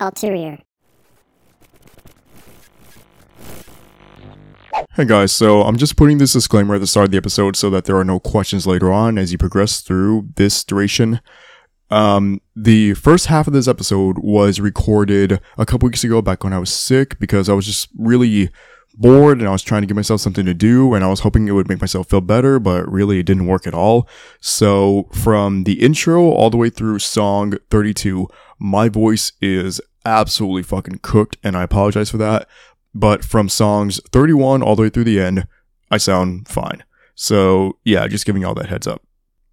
Ulterior. Hey guys, so I'm just putting this disclaimer at the start of the episode so that there are no questions later on as you progress through this duration. Um, the first half of this episode was recorded a couple weeks ago back when I was sick because I was just really bored and I was trying to give myself something to do and I was hoping it would make myself feel better, but really it didn't work at all. So from the intro all the way through song 32, my voice is absolutely fucking cooked and I apologize for that. But from songs 31 all the way through the end, I sound fine. So yeah, just giving y'all that heads up.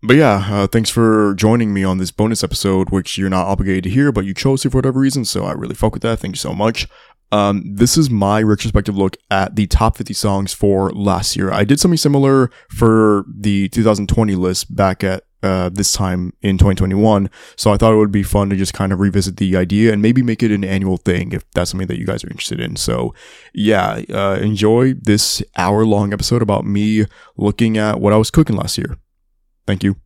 But yeah, uh, thanks for joining me on this bonus episode, which you're not obligated to hear, but you chose to for whatever reason. So I really fuck with that. Thank you so much. Um, this is my retrospective look at the top 50 songs for last year. I did something similar for the 2020 list back at uh, this time in 2021. So I thought it would be fun to just kind of revisit the idea and maybe make it an annual thing if that's something that you guys are interested in. So yeah, uh, enjoy this hour long episode about me looking at what I was cooking last year. Thank you.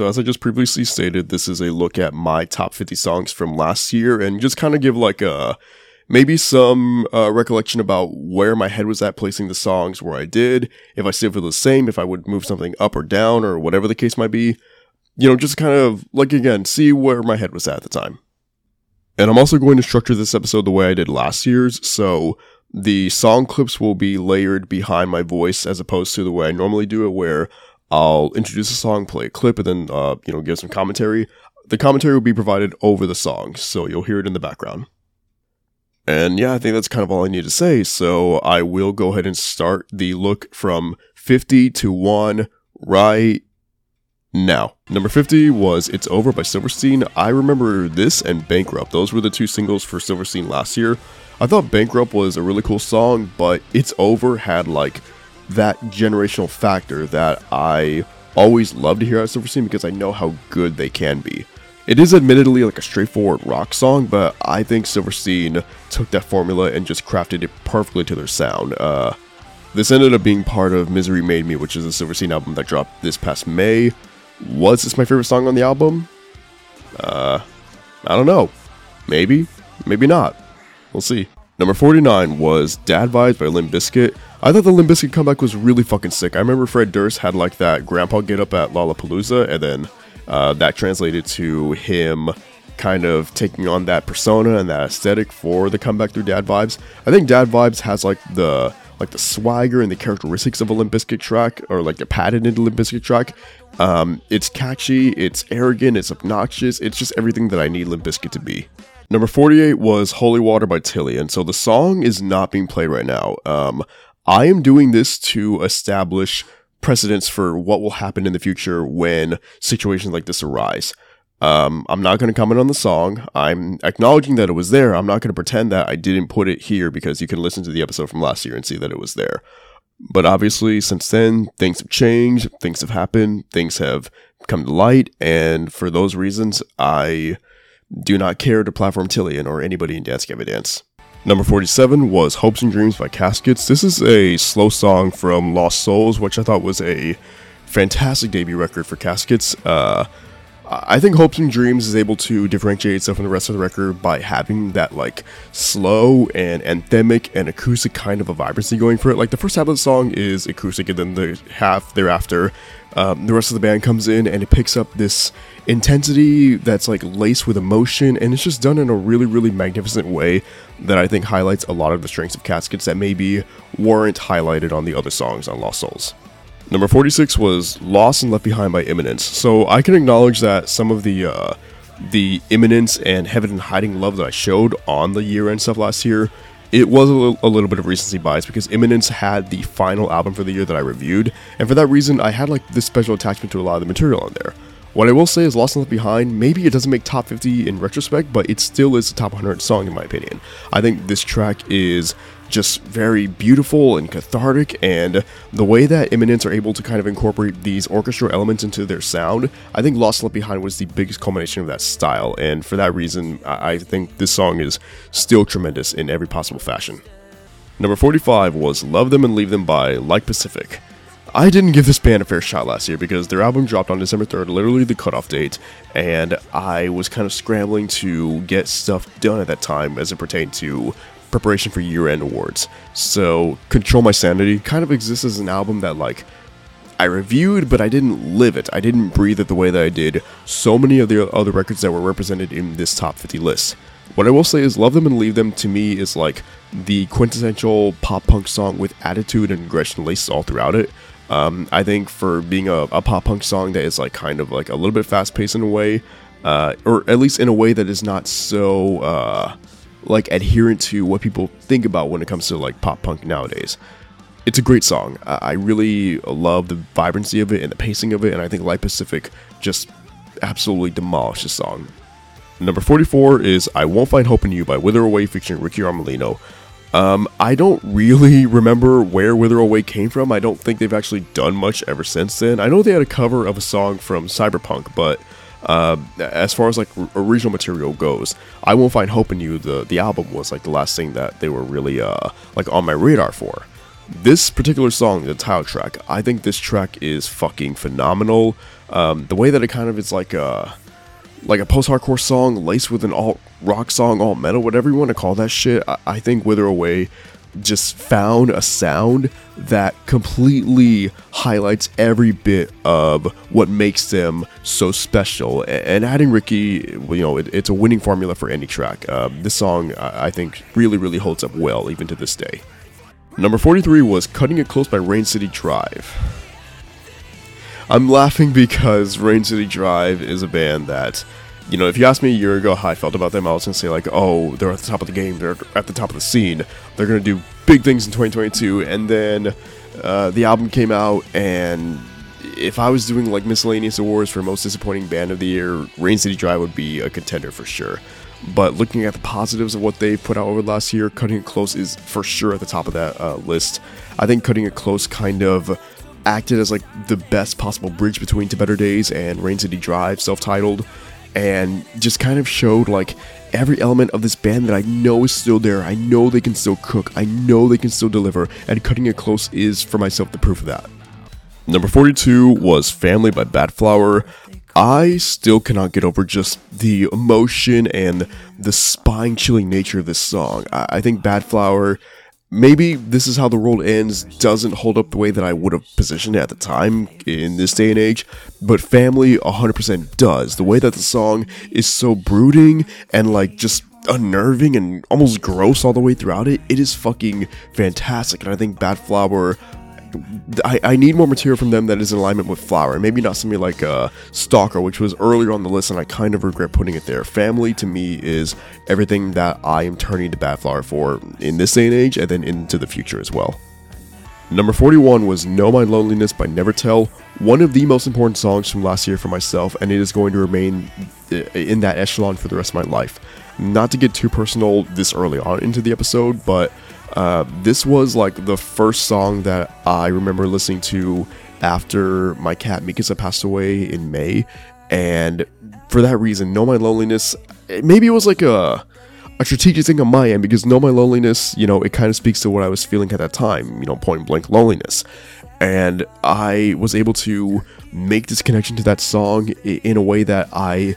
So, as I just previously stated, this is a look at my top 50 songs from last year and just kind of give like a maybe some uh, recollection about where my head was at placing the songs, where I did, if I still feel the same, if I would move something up or down, or whatever the case might be. You know, just kind of like again, see where my head was at at the time. And I'm also going to structure this episode the way I did last year's, so the song clips will be layered behind my voice as opposed to the way I normally do it, where I'll introduce a song, play a clip, and then uh, you know give some commentary. The commentary will be provided over the song, so you'll hear it in the background. And yeah, I think that's kind of all I need to say. So I will go ahead and start the look from 50 to 1 right now. Number 50 was It's Over by Silverstein. I remember this and Bankrupt. Those were the two singles for Silverstein last year. I thought Bankrupt was a really cool song, but It's Over had like that generational factor that I always love to hear out of Silverstein because I know how good they can be. It is admittedly like a straightforward rock song, but I think Silverstein took that formula and just crafted it perfectly to their sound. Uh, this ended up being part of Misery Made Me, which is a Silverstein album that dropped this past May. Was this my favorite song on the album? Uh, I don't know. Maybe, maybe not. We'll see. Number 49 was Dad Vibes by Limp Bizkit. I thought the Limp Bizkit comeback was really fucking sick. I remember Fred Durst had like that grandpa get up at Lollapalooza, and then uh, that translated to him kind of taking on that persona and that aesthetic for the comeback through Dad Vibes. I think Dad Vibes has like the like the swagger and the characteristics of a Limp Bizkit track, or like a patented Limp Bizkit track. Um, it's catchy, it's arrogant, it's obnoxious, it's just everything that I need Limp Bizkit to be. Number 48 was Holy Water by Tilly. And So the song is not being played right now. Um, I am doing this to establish precedents for what will happen in the future when situations like this arise. Um, I'm not going to comment on the song. I'm acknowledging that it was there. I'm not going to pretend that I didn't put it here because you can listen to the episode from last year and see that it was there. But obviously, since then, things have changed, things have happened, things have come to light, and for those reasons, I do not care to platform Tilian or anybody in Dance Gavin Dance. Number 47 was Hopes and Dreams by Caskets. This is a slow song from Lost Souls, which I thought was a fantastic debut record for Caskets. Uh, I think Hopes and Dreams is able to differentiate itself from the rest of the record by having that like slow and anthemic and acoustic kind of a vibrancy going for it. Like the first half of the song is acoustic, and then the half thereafter, um, the rest of the band comes in and it picks up this intensity that's like laced with emotion, and it's just done in a really, really magnificent way that I think highlights a lot of the strengths of Caskets that maybe weren't highlighted on the other songs on Lost Souls. Number 46 was Lost and Left Behind by Imminence. So I can acknowledge that some of the uh, the Imminence and Heaven in Hiding love that I showed on the year end stuff last year, it was a little, a little, bit of recency bias because Imminence had the final album for the year that I reviewed, and for that reason, I had like this special attachment to a lot of the material on there. What I will say is Lost and Left Behind, maybe it doesn't make top 50 in retrospect, but it still is a top 100 song in my opinion. I think this track is just very beautiful and cathartic, and the way that Imminence are able to kind of incorporate these orchestral elements into their sound, I think Lost Left Behind was the biggest culmination of that style, and for that reason, I think this song is still tremendous in every possible fashion. Number 45 was Love Them and Leave Them by Like Pacific. I didn't give this band a fair shot last year because their album dropped on December 3rd, literally the cutoff date, and I was kind of scrambling to get stuff done at that time as it pertained to preparation for year end awards. So, Control My Sanity kind of exists as an album that, like, I reviewed, but I didn't live it. I didn't breathe it the way that I did so many of the other records that were represented in this top 50 list. What I will say is, Love Them and Leave Them to me is like the quintessential pop punk song with attitude and aggression laced all throughout it. Um, I think for being a, a, pop punk song that is like kind of like a little bit fast paced in a way, uh, or at least in a way that is not so uh, like adherent to what people think about when it comes to like pop punk nowadays. It's a great song. I really love the vibrancy of it and the pacing of it, and I think Like Pacific just absolutely demolished the song. Number 44 is I Won't Find Hope in You by Wither Away featuring Ricky Armellino. Um, I don't really remember where Wither Away came from. I don't think they've actually done much ever since then. I know they had a cover of a song from Cyberpunk, but uh, as far as like original material goes, I won't find hope in you. The the album was like the last thing that they were really uh like on my radar for. This particular song, the title track, I think this track is fucking phenomenal. Um, the way that it kind of is like uh like a post-hardcore song laced with an alt rock song, alt metal, whatever you want to call that shit. I, I think Wither Away just found a sound that completely highlights every bit of what makes them so special. And adding Ricky, you know, it, it's a winning formula for any track. Um, this song, I think, really, really holds up well even to this day. Number 43 was Cutting It Close by Rain City Drive. I'm laughing because Rain City Drive is a band that, you know, if you asked me a year ago how I felt about them, I was going to say, like, oh, they're at the top of the game, they're at the top of the scene, they're going to do big things in 2022. And then uh, the album came out, and if I was doing like miscellaneous awards for most disappointing band of the year, Rain City Drive would be a contender for sure. But looking at the positives of what they put out over the last year, Cutting It Close is for sure at the top of that uh, list. I think Cutting It Close kind of acted as like the best possible bridge between To Better Days and Rain City Drive, self-titled, and just kind of showed like every element of this band that I know is still there. I know they can still cook. I know they can still deliver, and cutting it close is for myself the proof of that. Number 42 was Family by Badflower. I still cannot get over just the emotion and the spine chilling nature of this song. I, think Badflower maybe this is how the world ends doesn't hold up the way that I would have positioned it at the time in this day and age, but Family 100% does. The way that the song is so brooding and like just unnerving and almost gross all the way throughout it, it is fucking fantastic. And I think Badflower I, I need more material from them that is in alignment with Flower. Maybe not something like uh, Stalker, which was earlier on the list, and I kind of regret putting it there. Family to me is everything that I am turning to Badflower for in this day and age, and then into the future as well. Number 41 was Know My Loneliness by Never Tell, one of the most important songs from last year for myself, and it is going to remain uh, in that echelon for the rest of my life. Not to get too personal this early on into the episode, but uh, this was like the first song that I remember listening to after my cat Mikasa passed away in May, and for that reason, Know My Loneliness. Maybe it was like a a strategic thing on my end because Know My Loneliness, you know, it kind of speaks to what I was feeling at that time, you know, point blank loneliness. And I was able to make this connection to that song in a way that I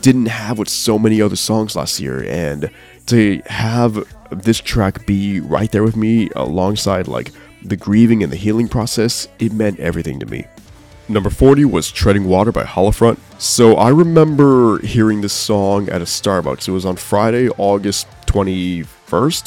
didn't have with so many other songs last year. And to have this track be right there with me alongside like the grieving and the healing process, it meant everything to me. Number 40 was Treading Water by Holofront. So I remember hearing this song at a Starbucks. It was on Friday, August 21st,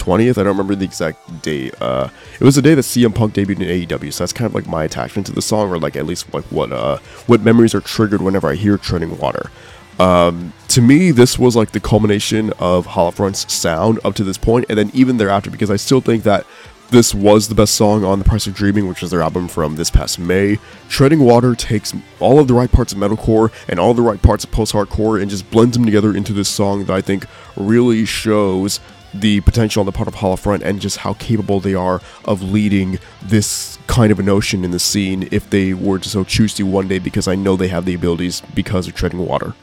20th. I don't remember the exact date. Uh, it was the day that CM Punk debuted in AEW, so that's kind of like my attachment to the song, or like at least like what uh what memories are triggered whenever I hear Treading Water. Um, to me, this was like the culmination of Holofront's sound up to this point, and then even thereafter, because I still think that this was the best song on The Price of Dreaming, which is their album from this past May. Treading Water takes all of the right parts of metalcore and all the right parts of post hardcore and just blends them together into this song that I think really shows the potential on the part of Holofront and just how capable they are of leading this kind of a notion in the scene if they were to so choose to one day because I know they have the abilities because of treading water.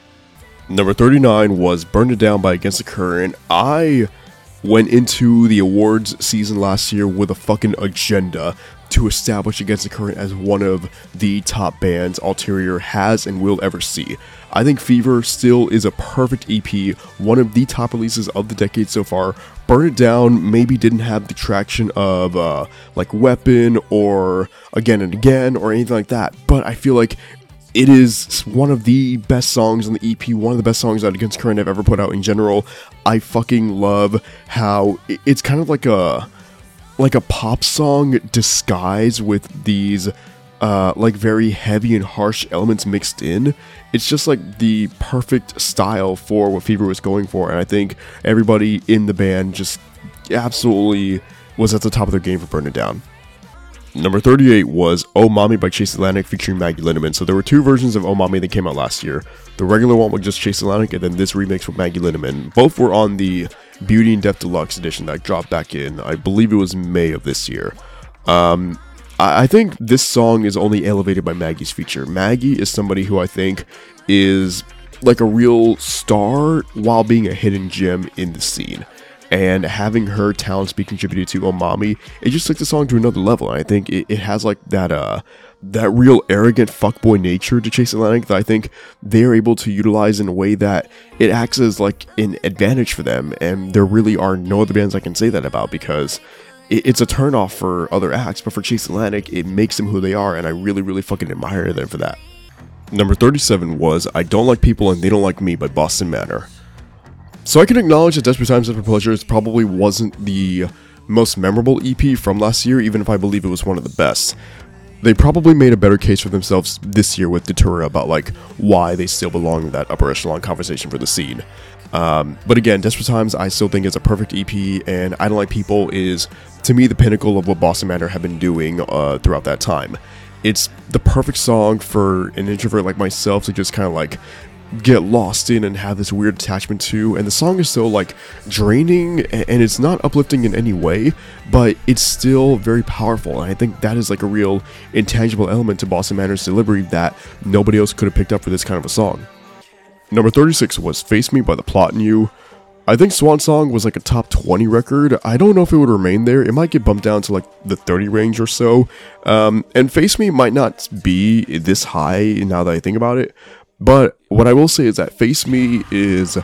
Number 39 was Burn It Down by Against the Current. I went into the awards season last year with a fucking agenda to establish Against the Current as one of the top bands Ulterior has and will ever see. I think Fever still is a perfect EP, one of the top releases of the decade so far. Burn It Down maybe didn't have the traction of uh, like Weapon or Again and Again or anything like that, but I feel like it is one of the best songs on the EP, one of the best songs that Against Current have ever put out in general. I fucking love how it's kind of like a like a pop song disguised with these uh, like very heavy and harsh elements mixed in. It's just like the perfect style for what Fever was going for, and I think everybody in the band just absolutely was at the top of their game for Burn It Down. Number 38 was Oh Mommy by Chase Atlantic featuring Maggie Lindemann. So there were two versions of Oh Mommy that came out last year. The regular one was just Chase Atlantic, and then this remix with Maggie Lindemann. Both were on the Beauty and Death Deluxe edition that dropped back in, I believe it was May of this year. Um, I, I think this song is only elevated by Maggie's feature. Maggie is somebody who I think is like a real star while being a hidden gem in the scene and having her talents be contributed to Omami, it just took the song to another level. And I think it, it has like that uh that real arrogant fuckboy nature to Chase Atlantic that I think they're able to utilize in a way that it acts as like an advantage for them. And there really are no other bands I can say that about because it, it's a turnoff for other acts, but for Chase Atlantic, it makes them who they are, and I really, really fucking admire them for that. Number 37 was I Don't Like People and They Don't Like Me by Boston Manor. So I can acknowledge that Desperate Times Desperate Pleasures probably wasn't the most memorable EP from last year, even if I believe it was one of the best. They probably made a better case for themselves this year with Datura about like why they still belong in that upper echelon conversation for the scene. Um, but again, Desperate Times I still think is a perfect EP, and I Don't Like People is to me the pinnacle of what Boston Manor have been doing uh, throughout that time. It's the perfect song for an introvert like myself to just kind of like get lost in and have this weird attachment to and the song is so like draining and it's not uplifting in any way but it's still very powerful and i think that is like a real intangible element to boston manor's delivery that nobody else could have picked up for this kind of a song number 36 was face me by the plot in you I think Swan Song was like a top 20 record. I don't know if it would remain there. It might get bumped down to like the 30 range or so. Um, and Face Me might not be this high now that I think about it, but what I will say is that Face Me is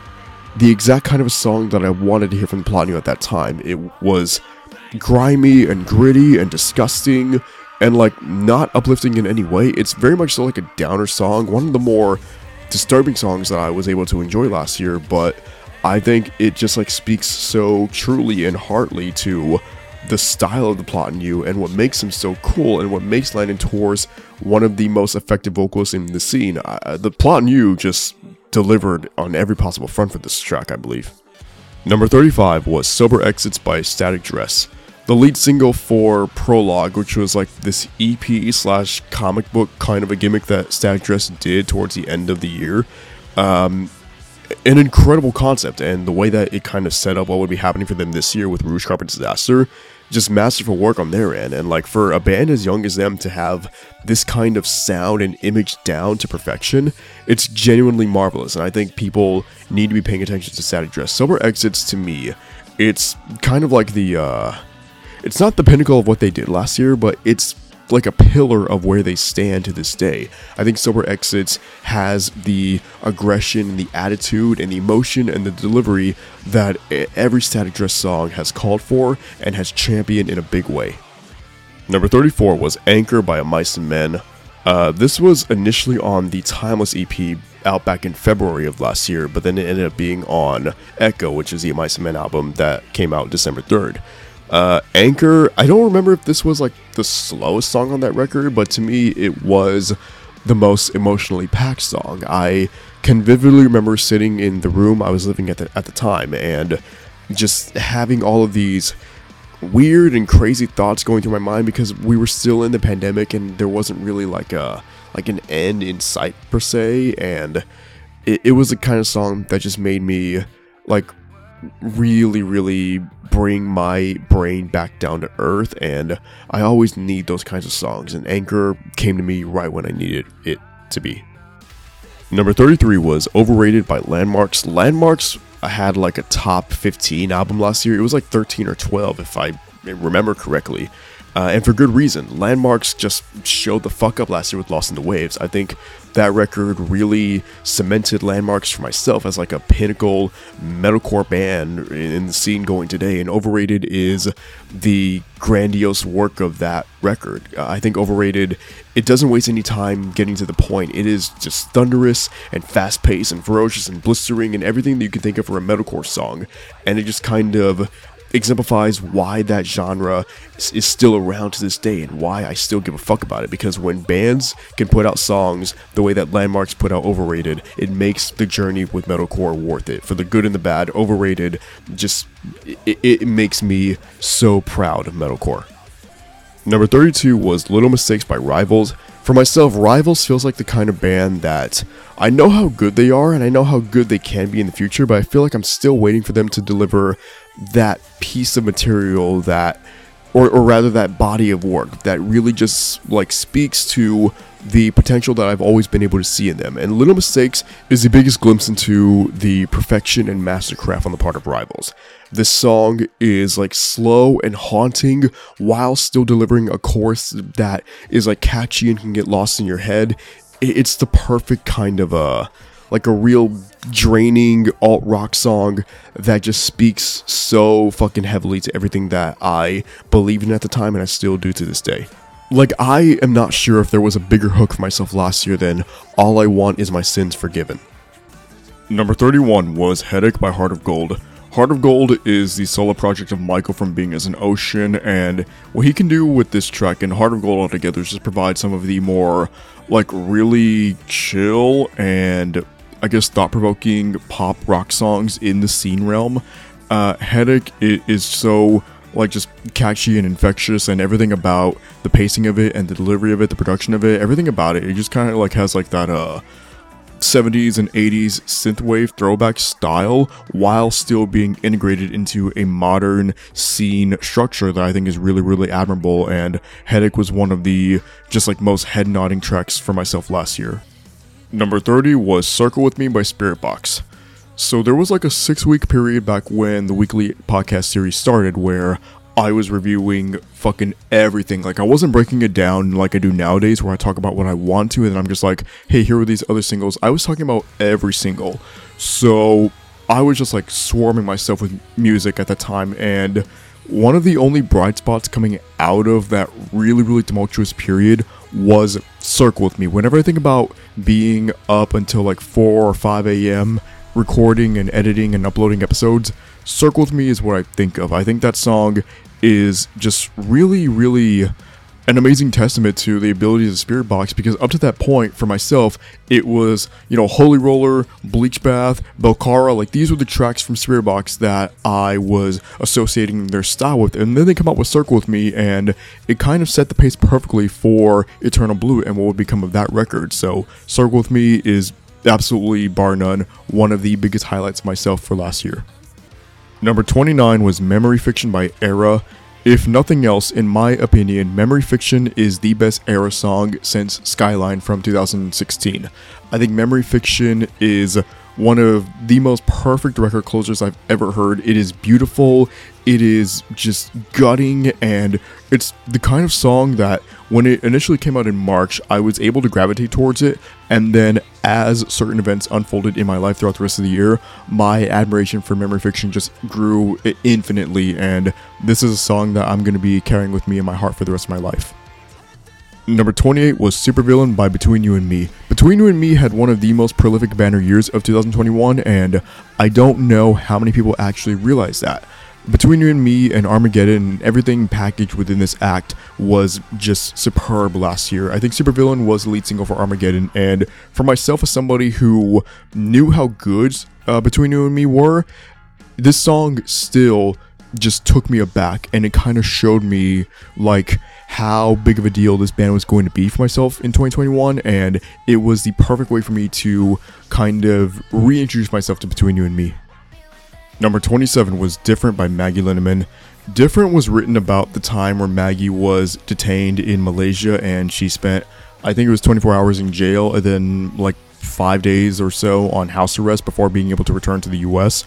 the exact kind of a song that I wanted to hear from Plot in You at that time. It was grimy and gritty and disgusting and like not uplifting in any way. It's very much so like a downer song, one of the more disturbing songs that I was able to enjoy last year, but I think it just like speaks so truly and heartily to the style of the plot in you and what makes him so cool and what makes Landon Tewers one of the most effective vocalists in the scene. Uh, the plot in you just delivered on every possible front for this track, I believe. Number 35 was Sober Exits by Static Dress. The lead single for Prologue, which was like this EP slash comic book kind of a gimmick that Static Dress did towards the end of the year. Um, an incredible concept, and the way that it kind of set up what would be happening for them this year with Rouge Carpet Disaster just masterful work on their end. And like for a band as young as them to have this kind of sound and image down to perfection, it's genuinely marvelous. And I think people need to be paying attention to Static Dress. Sober Exits to me, it's kind of like the uh it's not the pinnacle of what they did last year, but it's like a pillar of where they stand to this day. I think Sober Exits has the aggression and the attitude and the emotion and the delivery that every Static Dress song has called for and has championed in a big way. Number 34 was Anchor by Of Mice and Men. Uh, this was initially on the Timeless EP out back in February of last year, but then it ended up being on Echo, which is the Mice and Men album that came out December 3rd. Uh, Anchor, I don't remember if this was like the slowest song on that record, but to me it was the most emotionally packed song. I can vividly remember sitting in the room I was living at the, at the time and just having all of these weird and crazy thoughts going through my mind because we were still in the pandemic and there wasn't really like a like an end in sight per se and it, it was the kind of song that just made me like really, really bring my brain back down to earth. And I always need those kinds of songs. And Anchor came to me right when I needed it to be. Number 33 was Overrated by Landmarks. Landmarks I had like a top 15 album last year. It was like 13 or 12 if I remember correctly. Uh, and for good reason. Landmarks just showed the fuck up last year with Lost in the Waves. I think that record really cemented Landmarks for myself as like a pinnacle metalcore band in the scene going today. And Overrated is the grandiose work of that record. Uh, I think Overrated, it doesn't waste any time getting to the point. It is just thunderous and fast paced and ferocious and blistering and everything that you can think of for a metalcore song. And it just kind of exemplifies why that genre is still around to this day and why I still give a fuck about it. Because when bands can put out songs the way that Landmarks put out Overrated, it makes the journey with metalcore worth it. For the good and the bad, Overrated just it, it makes me so proud of metalcore. Number 32 was Little Mistakes by Rivals. For myself, Rivals feels like the kind of band that I know how good they are and I know how good they can be in the future, but I feel like I'm still waiting for them to deliver that piece of material that or, or rather that body of work that really just like speaks to the potential that I've always been able to see in them. And Little Mistakes is the biggest glimpse into the perfection and mastercraft on the part of Rivals. This song is like slow and haunting while still delivering a chorus that is like catchy and can get lost in your head. It's the perfect kind of a like a real draining alt rock song that just speaks so fucking heavily to everything that I believed in at the time and I still do to this day. Like, I am not sure if there was a bigger hook for myself last year than All I Want Is My Sins Forgiven. Number 31 was Headache by Heart of Gold. Heart of Gold is the solo project of Michael from Being as an Ocean, and what he can do with this track and Heart of Gold altogether is just provide some of the more, like, really chill and I guess, thought provoking pop rock songs in the scene realm. Uh, Headache is so like just catchy and infectious and everything about the pacing of it and the delivery of it the production of it everything about it it just kind of like has like that uh 70s and 80s synthwave throwback style while still being integrated into a modern scene structure that I think is really really admirable and Headache was one of the just like most head nodding tracks for myself last year Number 30 was Circle With Me by Spiritbox. So there was like a six week period back when the weekly podcast series started where I was reviewing fucking everything. Like I wasn't breaking it down like I do nowadays where I talk about what I want to and then I'm just like, hey, here are these other singles. I was talking about every single. So I was just like swarming myself with music at that time and one of the only bright spots coming out of that really, really tumultuous period was Circle with Me. Whenever I think about being up until like 4 or 5 a.m., recording and editing and uploading episodes, Circle with Me is what I think of. I think that song is just really, really an amazing testament to the abilities of Spiritbox because up to that point, for myself, it was, you know, Holy Roller, Bleach Bath, Belcalis, like these were the tracks from Spiritbox that I was associating their style with. And then they come out with Circle with Me, and it kind of set the pace perfectly for Eternal Blue and what would become of that record. So, Circle with Me is absolutely, bar none, one of the biggest highlights myself for last year. Number 29 was Memory Fiction by Erra. If nothing else, in my opinion, Memory Fiction is the best Erra song since Skyline from 2016. I think Memory Fiction is one of the most perfect record closers I've ever heard. It is beautiful, it is just gutting, and it's the kind of song that when it initially came out in March, I was able to gravitate towards it, and then as certain events unfolded in my life throughout the rest of the year, my admiration for memory fiction just grew infinitely, and this is a song that I'm going to be carrying with me in my heart for the rest of my life. Number 28 was Supervillain by Between You and Me. Between You and Me had one of the most prolific banner years of 2021, and I don't know how many people actually realize that. Between You and Me and Armageddon, and everything packaged within this act was just superb last year. I think Supervillain was the lead single for Armageddon, and for myself, as somebody who knew how good uh, Between You and Me were, this song still just took me aback and it kind of showed me like how big of a deal this band was going to be for myself in 2021 and it was the perfect way for me to kind of reintroduce myself to between you and me Number 27 was Different by Maggie Lindemann. Different was written about the time where Maggie was detained in Malaysia and she spent, I think it was 24 hours in jail and then like five days or so on house arrest before being able to return to the US.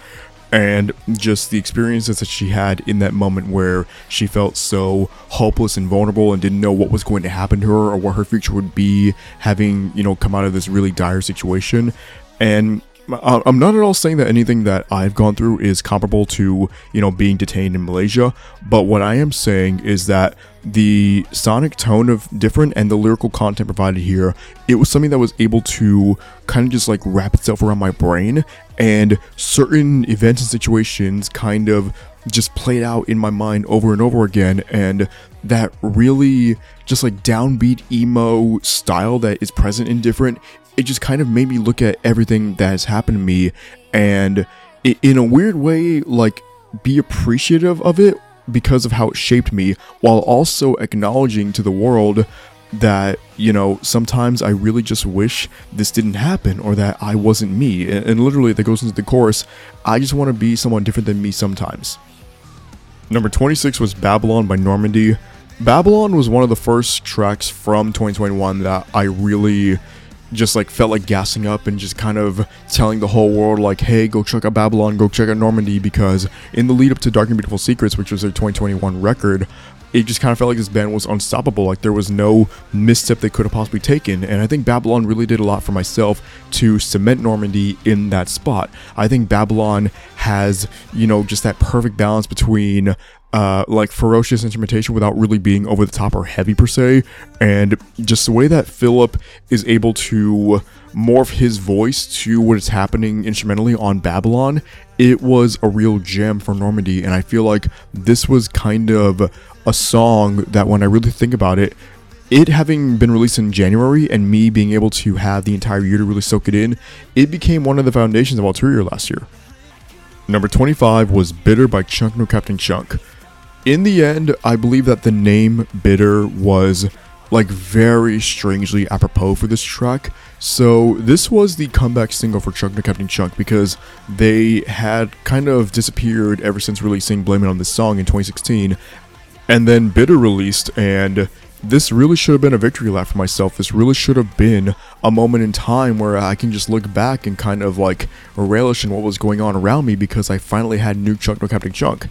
And just the experiences that she had in that moment where she felt so hopeless and vulnerable and didn't know what was going to happen to her or what her future would be, having, you know, come out of this really dire situation. And Uh, I'm not at all saying that anything that I've gone through is comparable to, you know, being detained in Malaysia, but what I am saying is that the sonic tone of different and the lyrical content provided here, it was something that was able to kind of just like wrap itself around my brain and certain events and situations kind of just played out in my mind over and over again and that really just like downbeat emo style that is present in different it just kind of made me look at everything that has happened to me and it, in a weird way like be appreciative of it because of how it shaped me while also acknowledging to the world that you know sometimes i really just wish this didn't happen or that i wasn't me. And, and literally that goes into the chorus i just want to be someone different than me sometimes. Number 26 was babylon by Normandie. Babylon was one of the first tracks from 2021 that i really just like felt like gassing up and just kind of telling the whole world like hey go check out babylon go check out Normandie because in the lead up to dark and beautiful secrets which was their 2021 record it just kind of felt like this band was unstoppable. Like there was no misstep they could have possibly taken. And i think babylon really did a lot for myself to cement Normandie in that spot. I think babylon has you know just that perfect balance between uh, like ferocious instrumentation without really being over the top or heavy per se, and just the way that Philip is able to morph his voice to what is happening instrumentally on Babylon, it was a real gem for Normandie, and I feel like this was kind of a song that when I really think about it, it having been released in January and me being able to have the entire year to really soak it in, it became one of the foundations of Ulterior last year. Number 25 was Bitter by Chunk No Captain Chunk in the end, I believe that the name Bitter was like very strangely apropos for this track. So this was the comeback single for Chunk No Captain Chunk because they had kind of disappeared ever since releasing Blame It on This Song in 2016. And then Bitter released and this really should have been a victory lap for myself. This really should have been a moment in time where I can just look back and kind of like relish in what was going on around me because I finally had new Chunk No Captain Chunk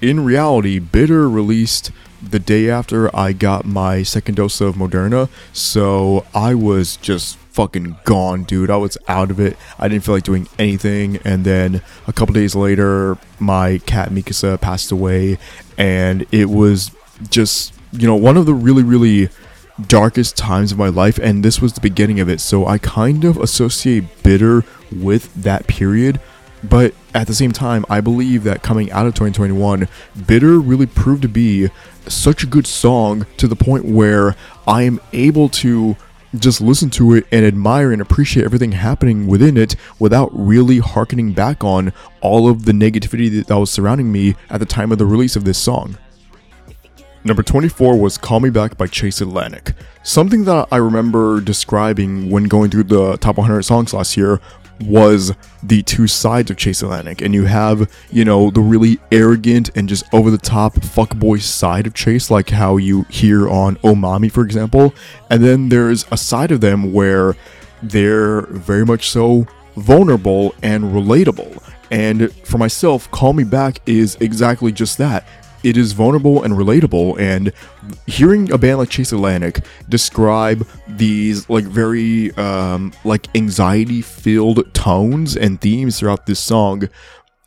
in reality, Bitter released the day after I got my second dose of Moderna, so I was just fucking gone, dude. I was out of it. I didn't feel like doing anything. And then a couple days later, my cat Mikasa passed away, and it was just, you know, one of the really, really darkest times of my life, and this was the beginning of it. So I kind of associate bitter with that period but at the same time, I believe that coming out of 2021, Bitter really proved to be such a good song to the point where I am able to just listen to it and admire and appreciate everything happening within it without really harkening back on all of the negativity that was surrounding me at the time of the release of this song. Number 24 was Call Me Back by Chase Atlantic. Something that I remember describing when going through the top 100 songs last year was the two sides of Chase Atlantic. And you have, you know, the really arrogant and just over the top fuckboy side of Chase, like how you hear on Omami, for example. And then there's a side of them where they're very much so vulnerable and relatable. And for myself, Call Me Back is exactly just that it is vulnerable and relatable and hearing a band like chase atlantic describe these like very um like anxiety filled tones and themes throughout this song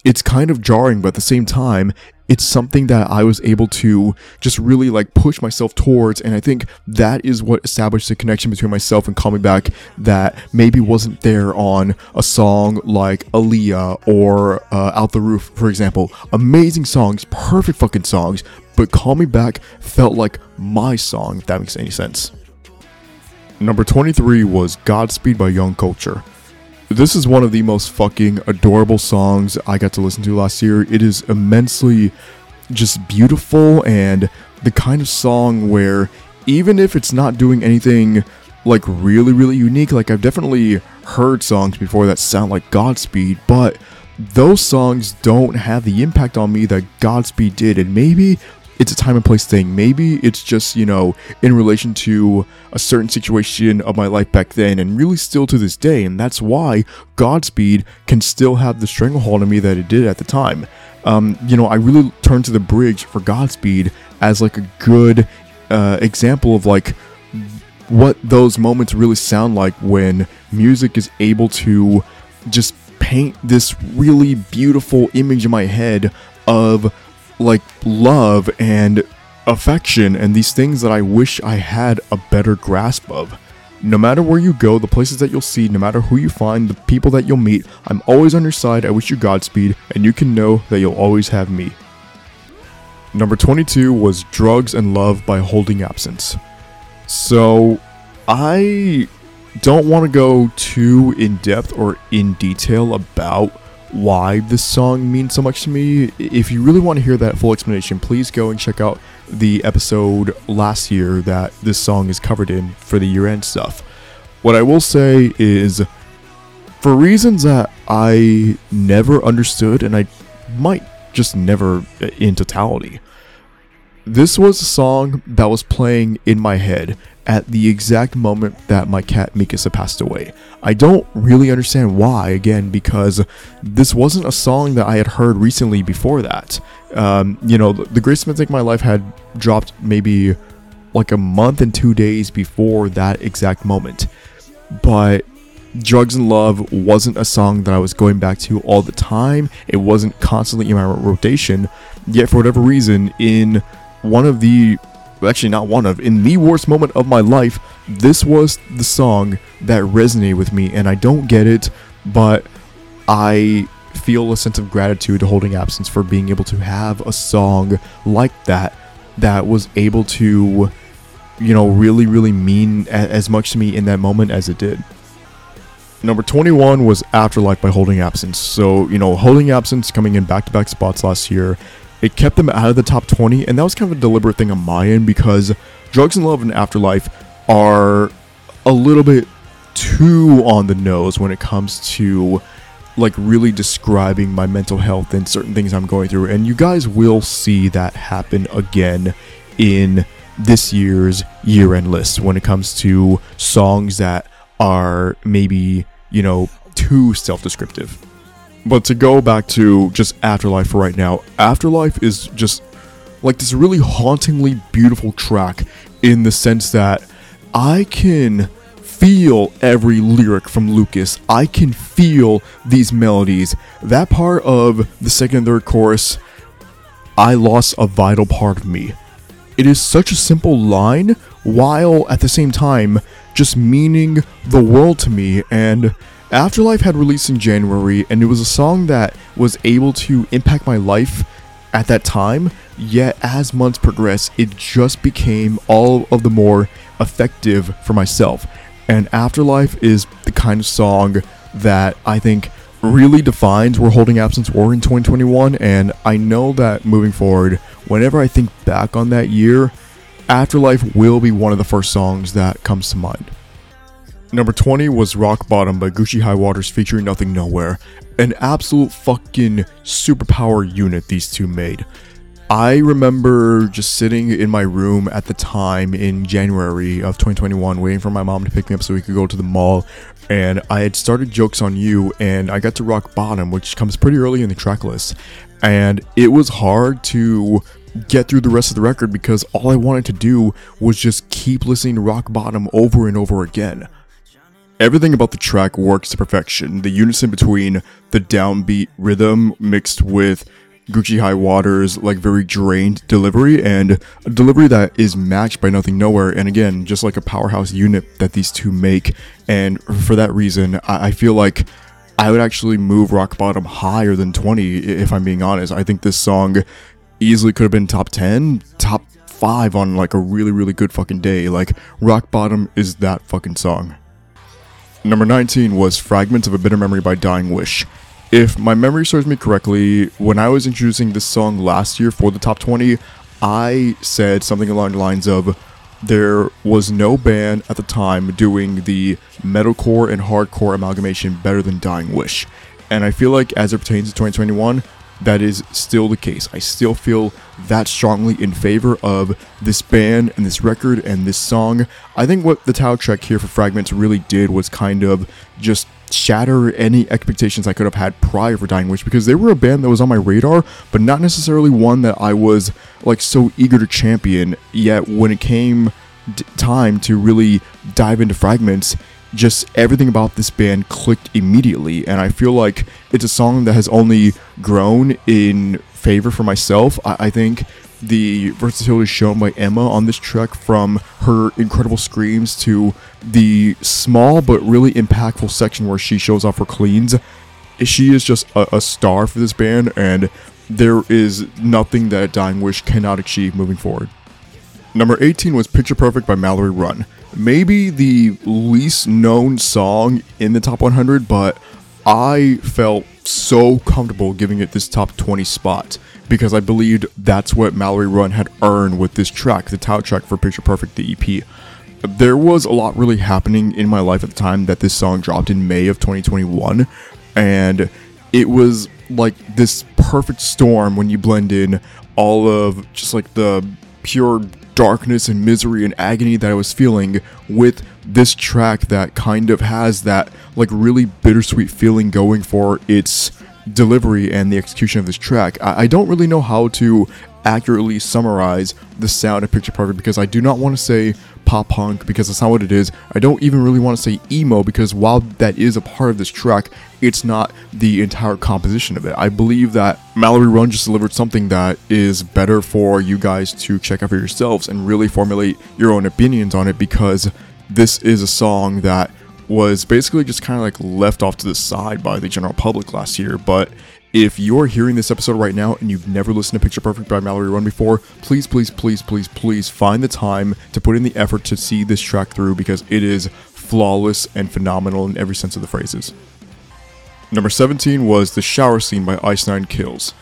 it's kind of jarring but at the same time it's something that I was able to just really like push myself towards. And I think that is what established the connection between myself and Call Me Back that maybe wasn't there on a song like Aaliyah or uh, Out the Roof, for example. Amazing songs, perfect fucking songs, but Call Me Back felt like my song, if that makes any sense. Number 23 was Godspeed by Young Culture. This is one of the most fucking adorable songs I got to listen to last year. It is immensely just beautiful and the kind of song where even if it's not doing anything like really really unique like I've definitely heard songs before that sound like Godspeed, but those songs don't have the impact on me that Godspeed did. And maybe it's a time and place thing. Maybe it's just, you know, in relation to a certain situation of my life back then and really still to this day. And that's why Godspeed can still have the stranglehold on me that it did at the time. Um, you know, I really turn to the bridge for Godspeed as like a good uh, example of like what those moments really sound like when music is able to just paint this really beautiful image in my head of like love and affection and these things that I wish I had a better grasp of. No matter where you go, the places that you'll see, no matter who you find, the people that you'll meet, I'm always on your side. I wish you Godspeed, and you can know that you'll always have me. Number 22 was Drugs and Love by Holding Absence. So, I don't want to go too in depth or in detail about why this song means so much to me. If you really want to hear that full explanation, please go and check out the episode last year that this song is covered in for the year end stuff. What I will say is, for reasons that I never understood and I might just never uh, in totality, this was a song that was playing in my head at the exact moment that my cat Mikasa passed away. I don't really understand why, again, because this wasn't a song that I had heard recently before that. Um, you know, The Greatest Mistake My Life had dropped maybe like a month and two days before that exact moment. But Drugs and Love wasn't a song that I was going back to all the time. It wasn't constantly in my rotation. Yet, for whatever reason, in one of the actually not one of in the worst moment of my life this was the song that resonated with me and i don't get it but i feel a sense of gratitude to holding absence for being able to have a song like that that was able to you know really really mean a- as much to me in that moment as it did Number 21 was Afterlife by Holding Absence. So, you know, Holding Absence coming in back to back spots last year it kept them out of the top 20, and that was kind of a deliberate thing on my end because Drugs and Love and Afterlife are a little bit too on the nose when it comes to like really describing my mental health and certain things I'm going through. And you guys will see that happen again in this year's year end list when it comes to songs that are maybe, you know, too self descriptive. But to go back to just Afterlife for right now, Afterlife is just like this really hauntingly beautiful track in the sense that I can feel every lyric from Lucas. I can feel these melodies. That part of the second and third chorus, I lost a vital part of me. It is such a simple line, while at the same time just meaning the world to me and Afterlife had released in January, and it was a song that was able to impact my life at that time. Yet, as months progressed, it just became all of the more effective for myself. And Afterlife is the kind of song that I think really defines where Holding Absence were in 2021. And I know that moving forward, whenever I think back on that year, Afterlife will be one of the first songs that comes to mind. Number 20 was Rock Bottom by Gucci High Waters featuring Nothing Nowhere. An absolute fucking superpower unit these two made. I remember just sitting in my room at the time in January of 2021, waiting for my mom to pick me up so we could go to the mall. And I had started Jokes on You, and I got to Rock Bottom, which comes pretty early in the track list. And it was hard to get through the rest of the record because all I wanted to do was just keep listening to Rock Bottom over and over again. Everything about the track works to perfection. The unison between the downbeat rhythm mixed with Gucci High Waters, like very drained delivery, and a delivery that is matched by Nothing Nowhere. And again, just like a powerhouse unit that these two make. And for that reason, I, I feel like I would actually move Rock Bottom higher than 20, if I'm being honest. I think this song easily could have been top 10, top 5 on like a really, really good fucking day. Like, Rock Bottom is that fucking song. Number 19 was Fragments of a Bitter Memory by Dying Wish. If my memory serves me correctly, when I was introducing this song last year for the top 20, I said something along the lines of there was no band at the time doing the metalcore and hardcore amalgamation better than Dying Wish. And I feel like as it pertains to 2021, that is still the case. I still feel that strongly in favor of this band and this record and this song. I think what the title track here for Fragments really did was kind of just shatter any expectations I could have had prior for Dying Wish because they were a band that was on my radar, but not necessarily one that I was like so eager to champion. Yet when it came d- time to really dive into Fragments, just everything about this band clicked immediately and i feel like it's a song that has only grown in favor for myself. I, I think the versatility shown by emma on this track from her incredible screams to the small but really impactful section where she shows off her cleans. She is just a, a star for this band and there is nothing that dying wish cannot achieve moving forward. Number 18 was Picture Perfect by Mallory Run. Maybe the least known song in the top 100, but I felt so comfortable giving it this top 20 spot because I believed that's what Mallory Run had earned with this track, the title track for Picture Perfect, the EP. There was a lot really happening in my life at the time that this song dropped in May of 2021, and it was like this perfect storm when you blend in all of just like the pure darkness and misery and agony that I was feeling with this track that kind of has that like really bittersweet feeling going for its delivery and the execution of this track. I, I don't really know how to accurately summarize the sound of Picture Perfect because I do not want to say pop punk because that's not what it is. I don't even really want to say emo because while that is a part of this track, it's not the entire composition of it. I believe that Mallory Run just delivered something that is better for you guys to check out for yourselves and really formulate your own opinions on it because this is a song that was basically just kind of like left off to the side by the general public last year, but if you're hearing this episode right now and you've never listened to Picture Perfect by Mallory Run before, please, please, please, please, please find the time to put in the effort to see this track through because it is flawless and phenomenal in every sense of the phrases. Number 17 was The Shower Scene by Ice Nine Kills.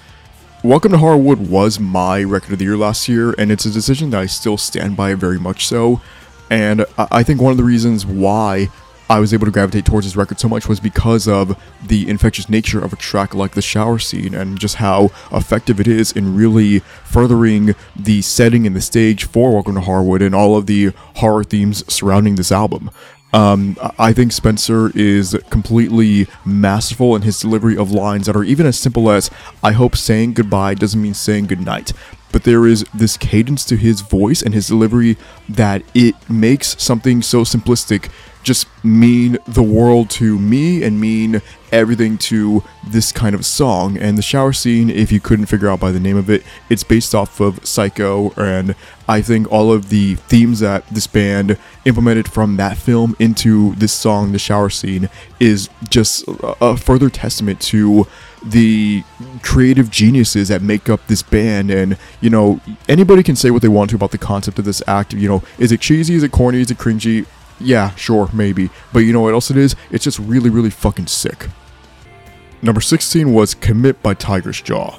Welcome to Horrorwood was my record of the year last year, and it's a decision that I still stand by very much so. And I think one of the reasons why I was able to gravitate towards this record so much was because of the infectious nature of a track like the shower scene and just how effective it is in really furthering the setting and the stage for Welcome to Horrorwood and all of the horror themes surrounding this album. Um, I think Spencer is completely masterful in his delivery of lines that are even as simple as I hope saying goodbye doesn't mean saying goodnight. But there is this cadence to his voice and his delivery that it makes something so simplistic just mean the world to me and mean everything to this kind of song. And the shower scene, if you couldn't figure out by the name of it, it's based off of Psycho. And I think all of the themes that this band implemented from that film into this song, the shower scene, is just a further testament to the creative geniuses that make up this band. And you know anybody can say what they want to about the concept of this act. You know is it cheesy? Is it corny? Is it cringy yeah, sure, maybe. But you know what else it is? It's just really, really fucking sick. Number 16 was Commit by Tigers Jaw.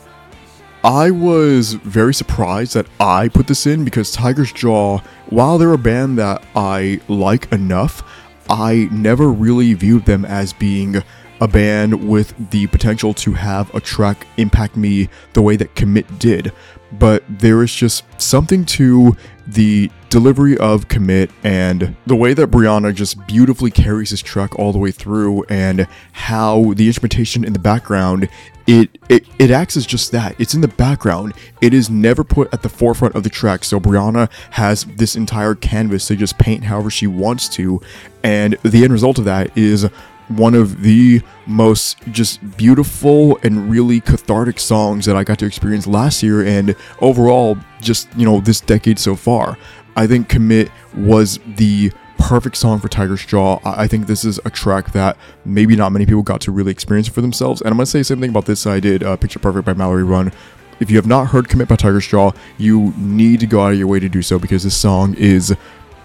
I was very surprised that I put this in because Tigers Jaw, while they're a band that I like enough, I never really viewed them as being a band with the potential to have a track impact me the way that Commit did. But there is just something to the delivery of Commit and the way that Brianna just beautifully carries this track all the way through and how the instrumentation in the background it, it it acts as just that. It's in the background. It is never put at the forefront of the track. So Brianna has this entire canvas to just paint however she wants to, and the end result of that is one of the most just beautiful and really cathartic songs that I got to experience last year and overall just, you know, this decade so far. I think Commit was the perfect song for Tiger's Jaw. I think this is a track that maybe not many people got to really experience for themselves. And I'm to say the same thing about this I did, uh, Picture Perfect by Mallory Run. If you have not heard Commit by Tiger's Jaw, you need to go out of your way to do so because this song is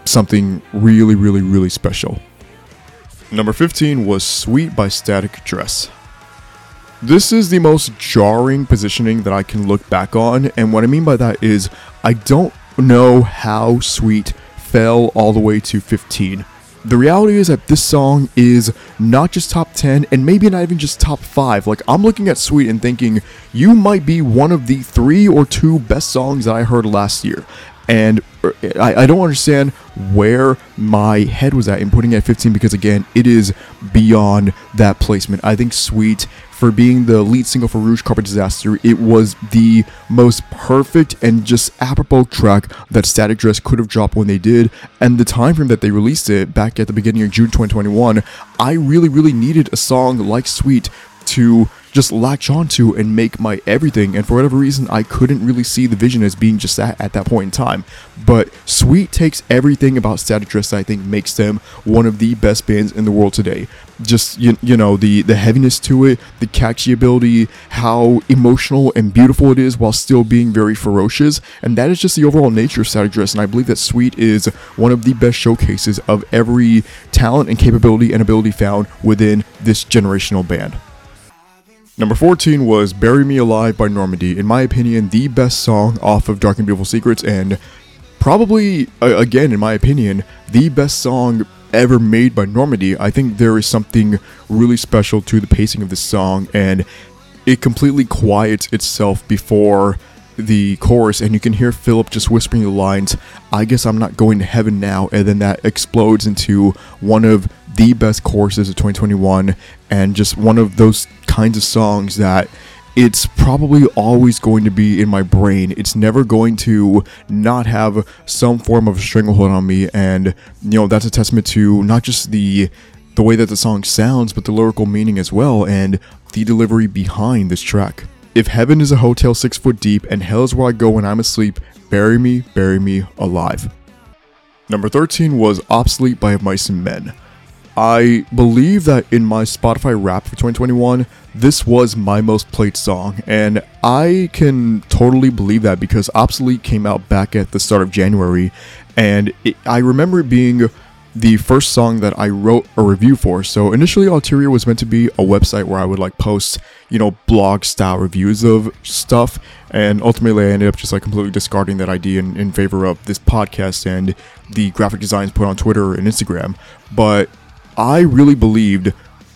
something really, really, really special. Number 15 was Sweet by Static Dress. This is the most jarring positioning that I can look back on, and what I mean by that is I don't know how Sweet fell all the way to 15. the reality is that this song is not just top 10 and maybe not even just top 5. Like, I'm looking at Sweet and thinking, you might be one of the three or two best songs that I heard last year. And uh, I, I don't understand where my head was at in putting it at 15 because, again, it is beyond that placement. I think Sweet for being the lead single for Rouge Carpet Disaster, it was the most perfect and just apropos track that Static Dress could have dropped when they did. And the time frame that they released it back at the beginning of June 2021, I really, really needed a song like Sweet to just latch onto and make my everything. And for whatever reason, I couldn't really see the vision as being just that at that point in time. But Sweet takes everything about Static Dress that I think makes them one of the best bands in the world today. Just you, you know the the heaviness to it, the catchy ability, how emotional and beautiful it is while still being very ferocious, and that is just the overall nature of Static Dress. And I believe that Sweet is one of the best showcases of every talent and capability and ability found within this generational band. Number 14 was Bury Me Alive by Normandie. In my opinion, the best song off of Dark and Beautiful Secrets, and probably, again, in my opinion, the best song ever made by Normandie. I think there is something really special to the pacing of this song, and it completely quiets itself before the chorus, and you can hear Philip just whispering the lines, I guess I'm not going to heaven now, and then that explodes into one of the best courses of 2021 and just one of those kinds of songs that it's probably always going to be in my brain. It's never going to not have some form of stranglehold on me, and you know that's a testament to not just the the way that the song sounds, but the lyrical meaning as well, and the delivery behind this track. If heaven is a hotel six foot deep and hell is where I go when I'm asleep, bury me, bury me alive. Number 13 was Obsolete by Mice and Men. I believe that in my Spotify rap for 2021, this was my most played song, and I can totally believe that because Obsolete came out back at the start of January, and it, I remember it being the first song that I wrote a review for. So initially, Ulterior was meant to be a website where I would like post, you know, blog style reviews of stuff, and ultimately, I ended up just like completely discarding that idea in, in favor of this podcast and the graphic designs put on Twitter and Instagram. But I really believed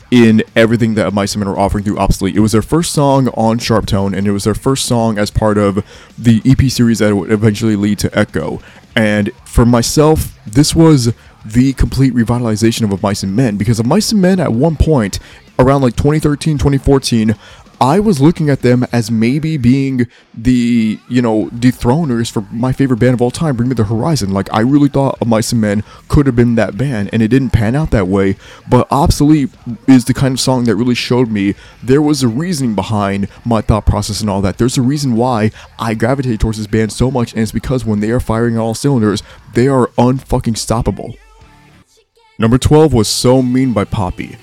in everything that Mice and Men were offering through Obsolete. It was their first song on Sharptone, and it was their first song as part of the EP series that would eventually lead to Echo. And for myself, this was the complete revitalization of Mice and Men because of Mice and Men at one point around like 2013 2014 I was looking at them as maybe being the, you know, dethroners for my favorite band of all time, Bring Me the Horizon. Like, I really thought Mice and Men could have been that band, and it didn't pan out that way. But Obsolete is the kind of song that really showed me there was a reasoning behind my thought process and all that. There's a reason why I gravitate towards this band so much, and it's because when they are firing all cylinders, they are unfucking stoppable. Number 12 was So Mean by Poppy.